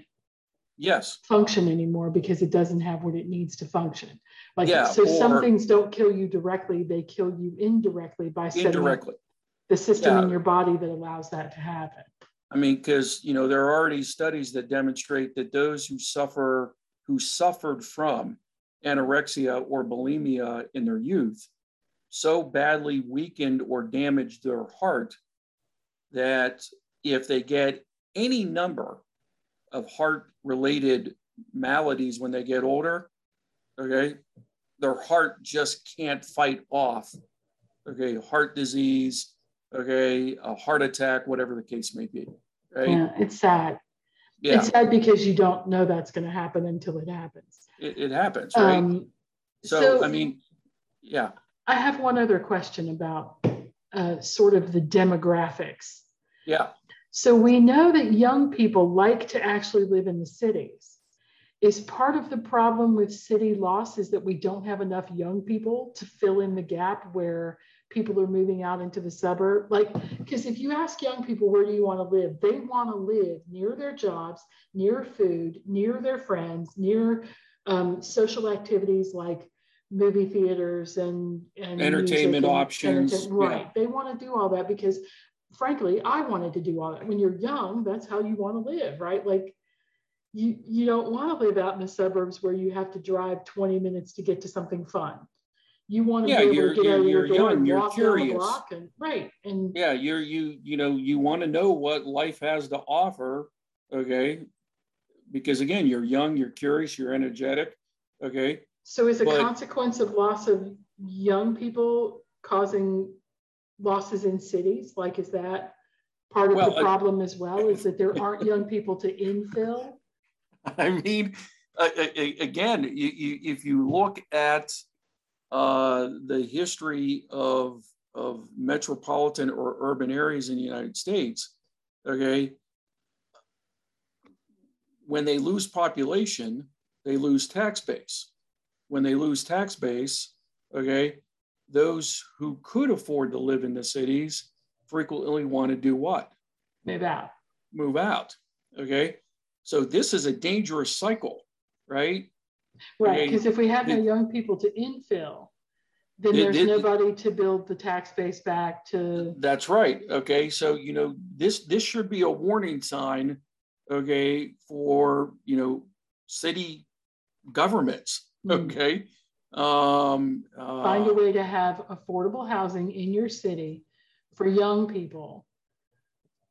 yes function anymore because it doesn't have what it needs to function. Like yeah, so, some things don't kill you directly; they kill you indirectly by indirectly the system yeah. in your body that allows that to happen. I mean, because you know there are already studies that demonstrate that those who suffer who suffered from anorexia or bulimia in their youth so badly weakened or damaged their heart that if they get any number of heart related maladies when they get older, okay, their heart just can't fight off, okay, heart disease, okay, a heart attack, whatever the case may be. Right? Yeah, it's sad. Yeah. It's sad because you don't know that's going to happen until it happens. It, it happens, right? Um, so, so, I mean, yeah. I have one other question about uh, sort of the demographics. Yeah. So we know that young people like to actually live in the cities. Is part of the problem with city loss is that we don't have enough young people to fill in the gap where people are moving out into the suburb. Like, because if you ask young people, where do you want to live? They want to live near their jobs, near food, near their friends, near um, social activities like movie theaters and, and entertainment and options. Entertainment. Right. Yeah. They want to do all that because, frankly, I wanted to do all that. When you're young, that's how you want to live, right? Like, you, you don't want to live out in the suburbs where you have to drive 20 minutes to get to something fun you want to yeah, be able to get out of your door young, and you're walk curious. the block and right and yeah you're you you know you want to know what life has to offer okay? Because again you're young you're curious you're energetic okay? So is a but, consequence of loss of young people causing losses in cities? Like is that part of well, the problem uh, as well is that there aren't young people to infill? I mean uh, again you, you, if you look at uh, the history of, of metropolitan or urban areas in the United States, okay, when they lose population, they lose tax base. When they lose tax base, okay, those who could afford to live in the cities frequently want to do what? move out. Move out. Okay. So this is a dangerous cycle, right? Right. Because if we have no young people to infill, then there's it, it, nobody to build the tax base back to. That's right. Okay. So, you know, this this should be a warning sign, okay, for, you know, city governments. Mm-hmm. Okay. Um, uh, Find a way to have affordable housing in your city for young people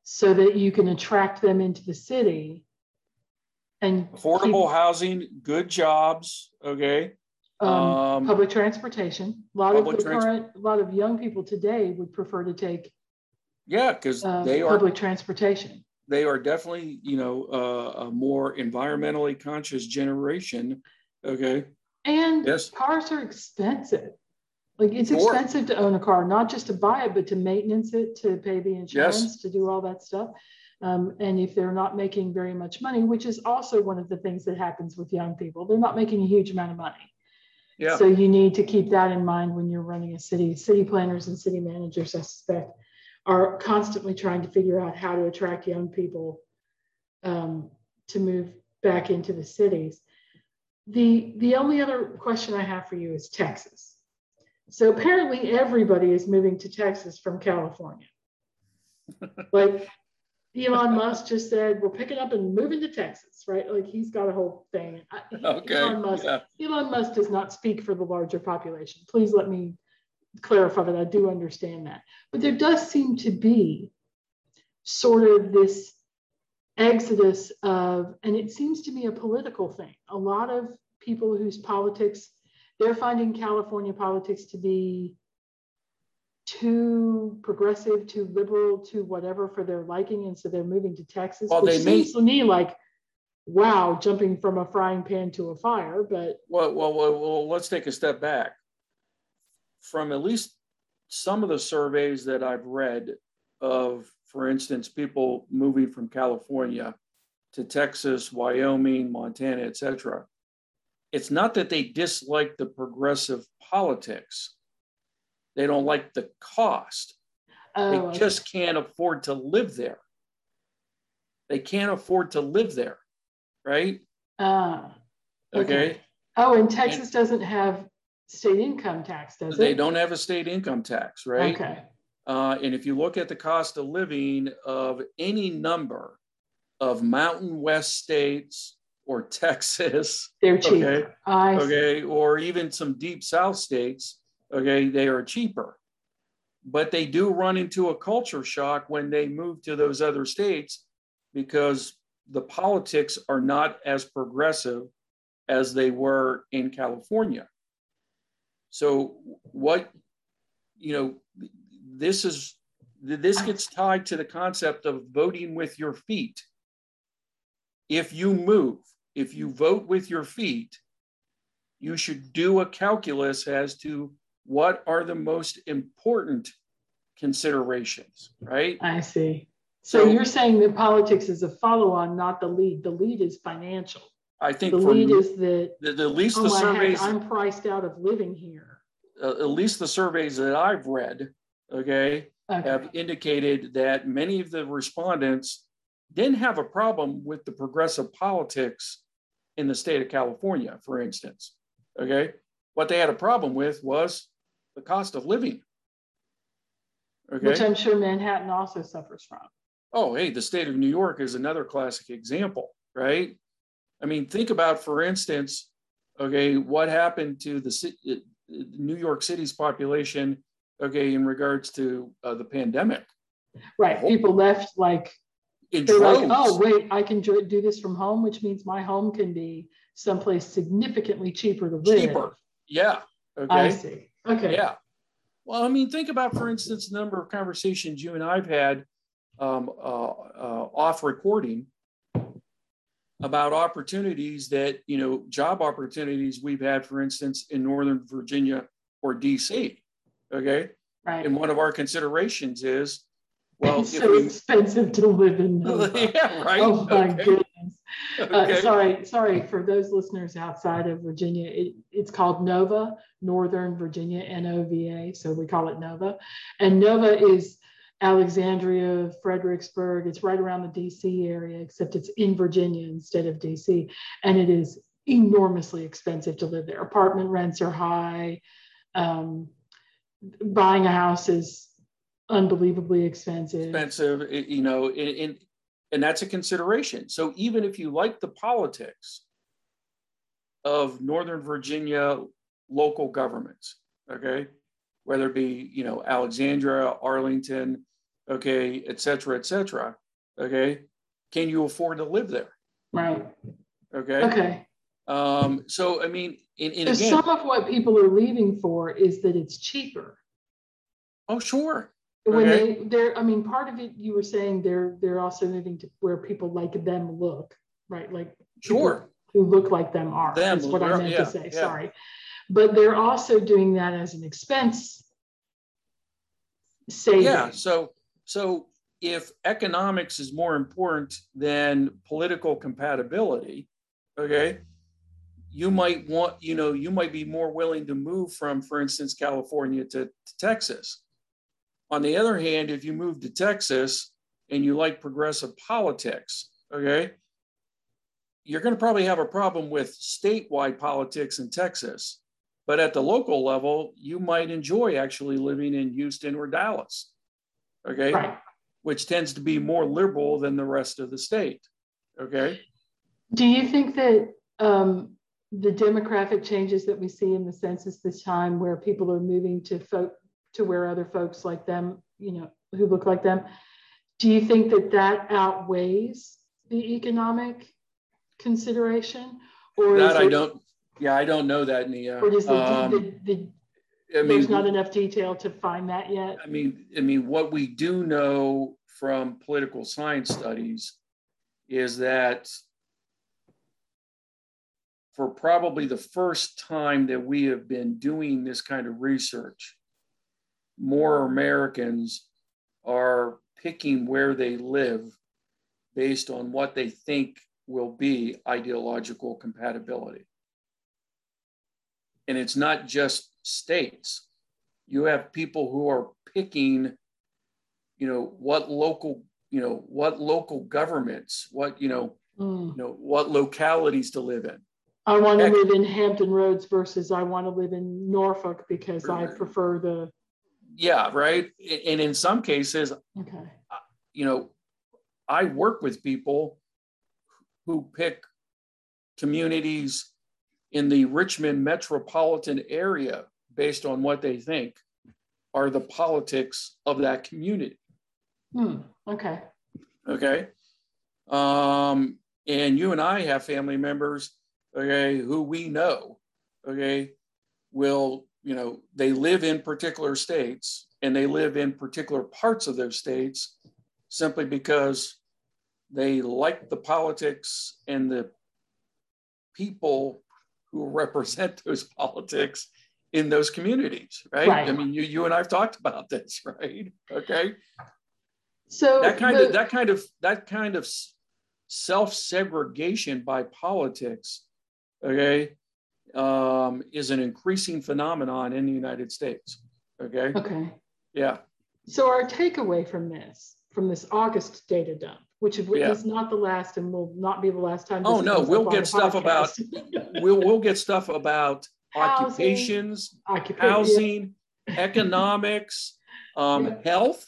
so that you can attract them into the city and affordable keep, housing, good jobs, okay. Um, um, public transportation. A lot of the trans- current, a lot of young people today would prefer to take. Yeah, because uh, they are public transportation. They are definitely, you know, uh, a more environmentally conscious generation. Okay. And yes. cars are expensive. Like it's more. expensive to own a car, not just to buy it, but to maintenance it, to pay the insurance, yes. to do all that stuff. Um, and if they're not making very much money, which is also one of the things that happens with young people, they're not making a huge amount of money. Yeah. So you need to keep that in mind when you're running a city. City planners and city managers, I suspect, are constantly trying to figure out how to attract young people um, to move back into the cities. The the only other question I have for you is Texas. So apparently everybody is moving to Texas from California. like Elon Musk just said, we're picking up and moving to Texas, right? Like he's got a whole thing. Okay. Elon Musk, yeah. Elon Musk does not speak for the larger population. Please let me clarify that I do understand that. But there does seem to be sort of this exodus of, and it seems to me a political thing. A lot of people whose politics, they're finding California politics to be too progressive, too liberal, too whatever for their liking, and so they're moving to Texas. Well, which seems may, to me like, wow, jumping from a frying pan to a fire. But well, well, well, well, let's take a step back. From at least some of the surveys that I've read of, for instance, people moving from California to Texas, Wyoming, Montana, etc. It's not that they dislike the progressive politics they don't like the cost. Oh, they just can't afford to live there. They can't afford to live there, right? Ah. Uh, okay. okay. Oh, and Texas and doesn't have state income tax, does they it? They don't have a state income tax, right? Okay. Uh, and if you look at the cost of living of any number of Mountain West states or Texas, they're cheap. Okay, okay, or even some deep South states, okay, they are cheaper. But they do run into a culture shock when they move to those other states because the politics are not as progressive as they were in California. So, what, you know, this is, this gets tied to the concept of voting with your feet. If you move, if you vote with your feet, you should do a calculus as to what are the most important considerations, right? I see. So, so you're saying that politics is a follow on, not the lead. The lead is financial. I think the lead is that the, the least oh, the surveys. I'm priced out of living here. Uh, at least the surveys that I've read, okay, okay, have indicated that many of the respondents didn't have a problem with the progressive politics in the state of California, for instance. Okay. What they had a problem with was the cost of living. Okay. Which I'm sure Manhattan also suffers from. Oh, hey, the state of New York is another classic example, right? I mean, think about, for instance, okay, what happened to the uh, New York City's population, okay, in regards to uh, the pandemic. Right. People left like, they're like, oh, wait, I can do this from home, which means my home can be someplace significantly cheaper to live. Cheaper. Yeah. Okay. I see. Okay. Yeah. Well, I mean, think about, for instance, the number of conversations you and I've had um, uh, uh, off recording about opportunities that, you know, job opportunities we've had, for instance, in Northern Virginia or DC. Okay. Right. And one of our considerations is, well, it's so we, expensive to live in. yeah, right. Oh my okay. goodness. Uh, okay. Uh, sorry, sorry for those listeners outside of Virginia. It, it's called NOVA, Northern Virginia, N O V A. So we call it NOVA. And NOVA is Alexandria, Fredericksburg. It's right around the DC area, except it's in Virginia instead of DC. And it is enormously expensive to live there. Apartment rents are high. Um, buying a house is unbelievably expensive. Expensive, you know, in, in, and that's a consideration. So even if you like the politics of Northern Virginia local governments, okay, whether it be you know Alexandria, Arlington, okay, et cetera, et cetera, okay, can you afford to live there? Right. Okay. Okay. Um, so I mean, in, in So again, some of what people are leaving for is that it's cheaper. oh sure, When Okay. they, they're, I mean, part of it, you were saying they're, they're also moving to where people like them look, right? Like. sure, Who look like them are, Them, is what I meant yeah, to say, yeah. sorry. But they're also doing that as an expense saving. yeah. So so if economics is more important than political compatibility, okay, you might want, you know, you might be more willing to move from, for instance, California to, to Texas. On the other hand, if you move to Texas and you like progressive politics, okay, you're going to probably have a problem with statewide politics in Texas. But at the local level, you might enjoy actually living in Houston or Dallas, okay, Right. which tends to be more liberal than the rest of the state, okay. Do you think that um, the demographic changes that we see in the census this time, where people are moving to folk to where other folks like them, you know, who look like them, do you think that that outweighs the economic consideration, or is That I it- don't, yeah, I don't know that, Nia. or does the, Um, the, the I there's not enough detail to find that yet? I mean, I mean, what we do know from political science studies is that for probably the first time that we have been doing this kind of research, more Americans are picking where they live based on what they think will be ideological compatibility. And it's not just states. You have people who are picking, you know, what local, you know, what local governments, what, you know, Mm. you know, what localities to live in. I want to Heck. live in Hampton Roads versus I want to live in Norfolk because I prefer the. Yeah, right. And in some cases, Okay. you know, I work with people who pick communities in the Richmond metropolitan area based on what they think are the politics of that community. Hmm. Okay. Okay. Um, and you and I have family members, okay, who we know, okay, will, you know, they live in particular states and they live in particular parts of those states simply because they like the politics and the people who represent those politics in those communities, right? Right. I mean, you, you and I've talked about this, right? Okay So that kind the- of that kind of that kind of self segregation by politics okay um, is an increasing phenomenon in the united states okay Okay. yeah So our takeaway from this, from this August data dump, which is Yeah. not the last and will not be the last time. Oh, no, we'll get stuff about- we'll we'll get stuff about Housing. occupations Occupation. housing economics um, Yeah. health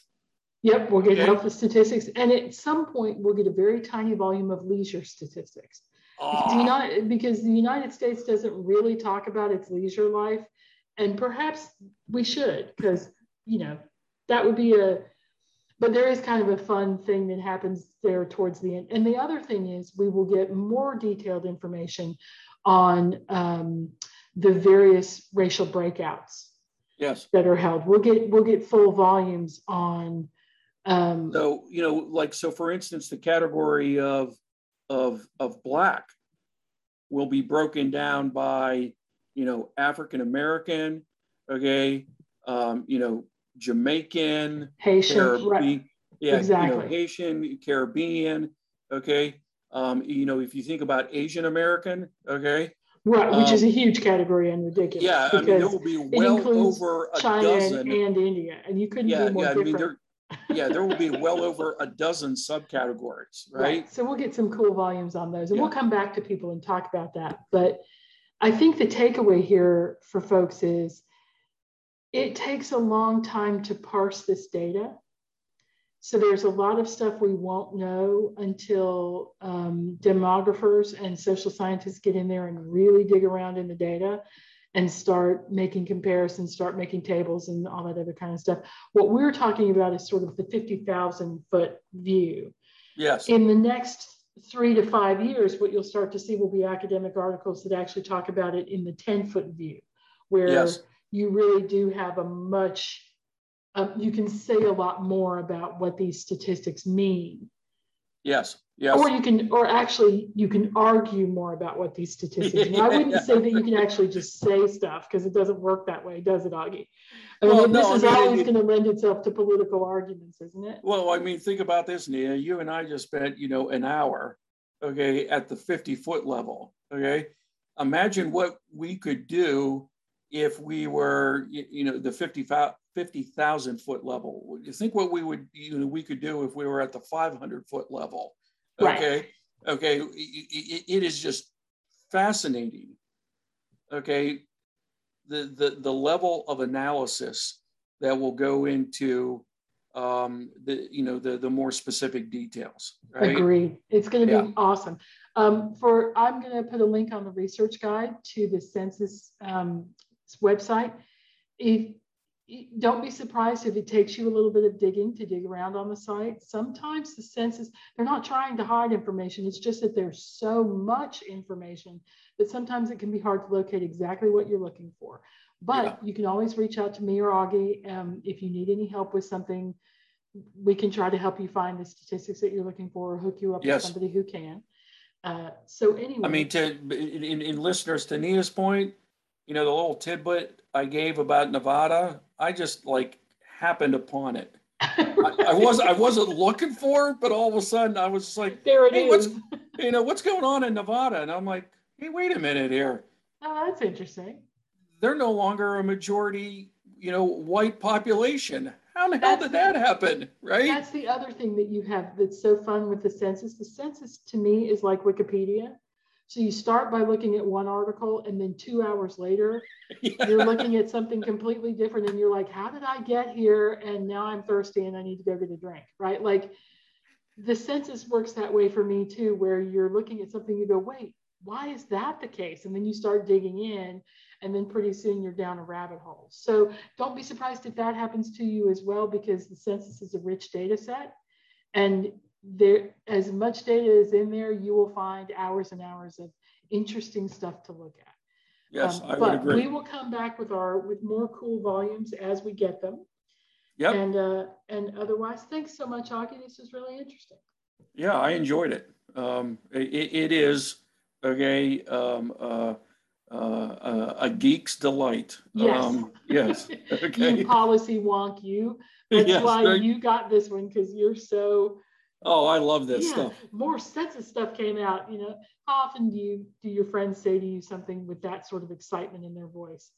Yep, we'll get Okay. health statistics, and at some point we'll get a very tiny volume of leisure statistics. Because the, United, because the United States doesn't really talk about its leisure life, and perhaps we should, because you know that would be a. But there is kind of a fun thing that happens there towards the end. And the other thing is, we will get more detailed information on um, the various racial breakouts yes that are held. We'll get we'll get full volumes on. Um, so you know like so for instance the category of of of black will be broken down by you know african american okay um you know jamaican Haitian, right, caribbean yeah you know, Exactly. haitian caribbean okay um you know if you think about asian american okay right, which is um, a huge category and ridiculous. yeah i mean there will be it well includes over a China and, dozen and India, and you couldn't yeah be more yeah i mean different. there yeah, there will be well over a dozen subcategories, right? right? So we'll get some cool volumes on those and yeah. we'll come back to people and talk about that. But I think the takeaway here for folks is it takes a long time to parse this data. So there's a lot of stuff we won't know until um, demographers and social scientists get in there and really dig around in the data and start making comparisons, start making tables and all that other kind of stuff. What we're talking about is sort of the 50,000 foot view. Yes. In the next three to five years, what you'll start to see will be academic articles that actually talk about it in the 10 foot view, where yes. you really do have a much, uh, you can say a lot more about what these statistics mean. Yes. Yes. Or you can, or actually, you can argue more about what these statistics mean. I wouldn't say that you can actually just say stuff because it doesn't work that way, does it, Augie? I mean, well, this no, is I mean, always going to lend itself to political arguments, isn't it? Well, I mean, think about this, Nia. You and I just spent, you know, an hour, okay, at the 50 foot level, okay? Imagine what we could do if we were, you know, the 50,000 50, foot level. You think what we would, you know, we could do if we were at the 500 foot level Okay. Right. Okay. It, it is just fascinating. Okay. The, the, the level of analysis that will go into um, the you know the the more specific details. Right? Agreed. It's going to be yeah. awesome. Um, for I'm going to put a link on the research guide to the census um, website. If don't be surprised if it takes you a little bit of digging to dig around on the site. Sometimes the census, they're not trying to hide information. It's just that there's so much information that sometimes it can be hard to locate exactly what you're looking for. But yeah. you can always reach out to me or Augie um, if you need any help with something. We can try to help you find the statistics that you're looking for or hook you up yes. with somebody who can. Uh, so anyway, I mean, to in, in listeners to Nia's point, you know, the little tidbit I gave about Nevada, I just like happened upon it. I, I was I wasn't looking for it, but all of a sudden I was like, there it hey, is. What's, you know, what's going on in Nevada? And I'm like, hey, wait a minute here. Oh, that's interesting. They're no longer a majority, you know, white population. How the hell did that happen? Right? That's the other thing that you have that's so fun with the census. The census to me is like Wikipedia. So you start by looking at one article, and then two hours later, yeah. you're looking at something completely different, and you're like, "How did I get here?" And now I'm thirsty, and I need to go get a drink, right? Like the census works that way for me too, where you're looking at something, you go, "Wait, why is that the case?" And then you start digging in, and then pretty soon you're down a rabbit hole. So don't be surprised if that happens to you as well, because the census is a rich data set, and there as much data is in there, you will find hours and hours of interesting stuff to look at. Yes, um, I but would agree. we will come back with our with more cool volumes as we get them. Yeah. And uh, and otherwise, thanks so much, Augie. This is really interesting. Yeah, I enjoyed it. Um, it, it is okay. Um, uh, uh, a geek's delight. Yes. Um, yes. Okay. you policy wonk you. That's yes, why you got this one because you're so Oh, I love this yeah, stuff. More of stuff came out. You know, how often do you do your friends say to you something with that sort of excitement in their voice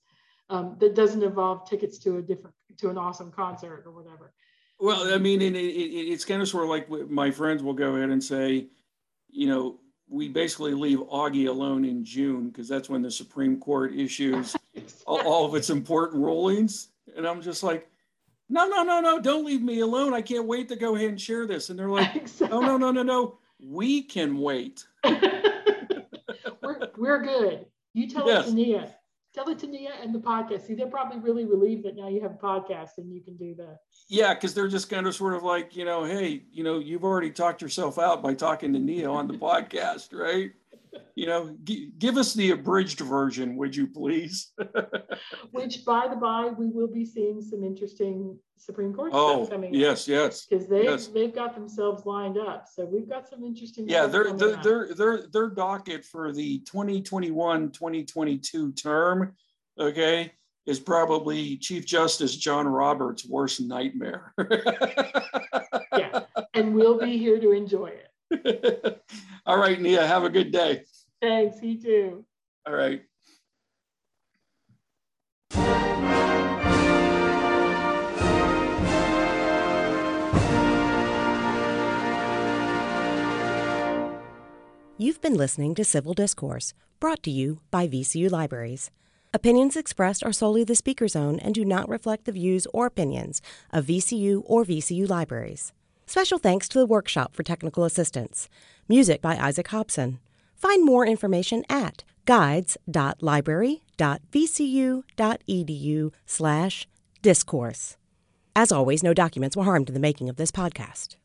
um, that doesn't involve tickets to a different to an awesome concert or whatever? Well, I mean, it, it, it's kind of sort of like my friends will go ahead and say, you know, we basically leave Augie alone in June because that's when the Supreme Court issues all, all of its important rulings, and I'm just like no, no, no, no, don't leave me alone. I can't wait to go ahead and share this. And they're like, exactly. oh, no, no, no, no, we can wait. we're, we're good. You tell yes. it to Nia. Tell it to Nia and the podcast. See, they're probably really relieved that now you have a podcast and you can do that. Yeah, because they're just kind of sort of like, you know, hey, you know, you've already talked yourself out by talking to Nia on the podcast, right? You know, g- give us the abridged version, would you please? Which, by the by, we will be seeing some interesting Supreme Court oh, stuff coming. Oh, yes, yes. Because they yes. they've got themselves lined up, so we've got some interesting. Yeah, their, their their their docket for the 2021-2022 term, okay, is probably Chief Justice John Roberts' worst nightmare. yeah, and we'll be here to enjoy it. All right, Nia, have a good day. Thanks, you too. All right. You've been listening to Civil Discourse, brought to you by VCU Libraries. Opinions expressed are solely the speaker's own and do not reflect the views or opinions of VCU or VCU Libraries. Special thanks to the Workshop for Technical Assistance. Music by Isaac Hobson. Find more information at guides.library.vcu.edu slash discourse. As always, no documents were harmed in the making of this podcast.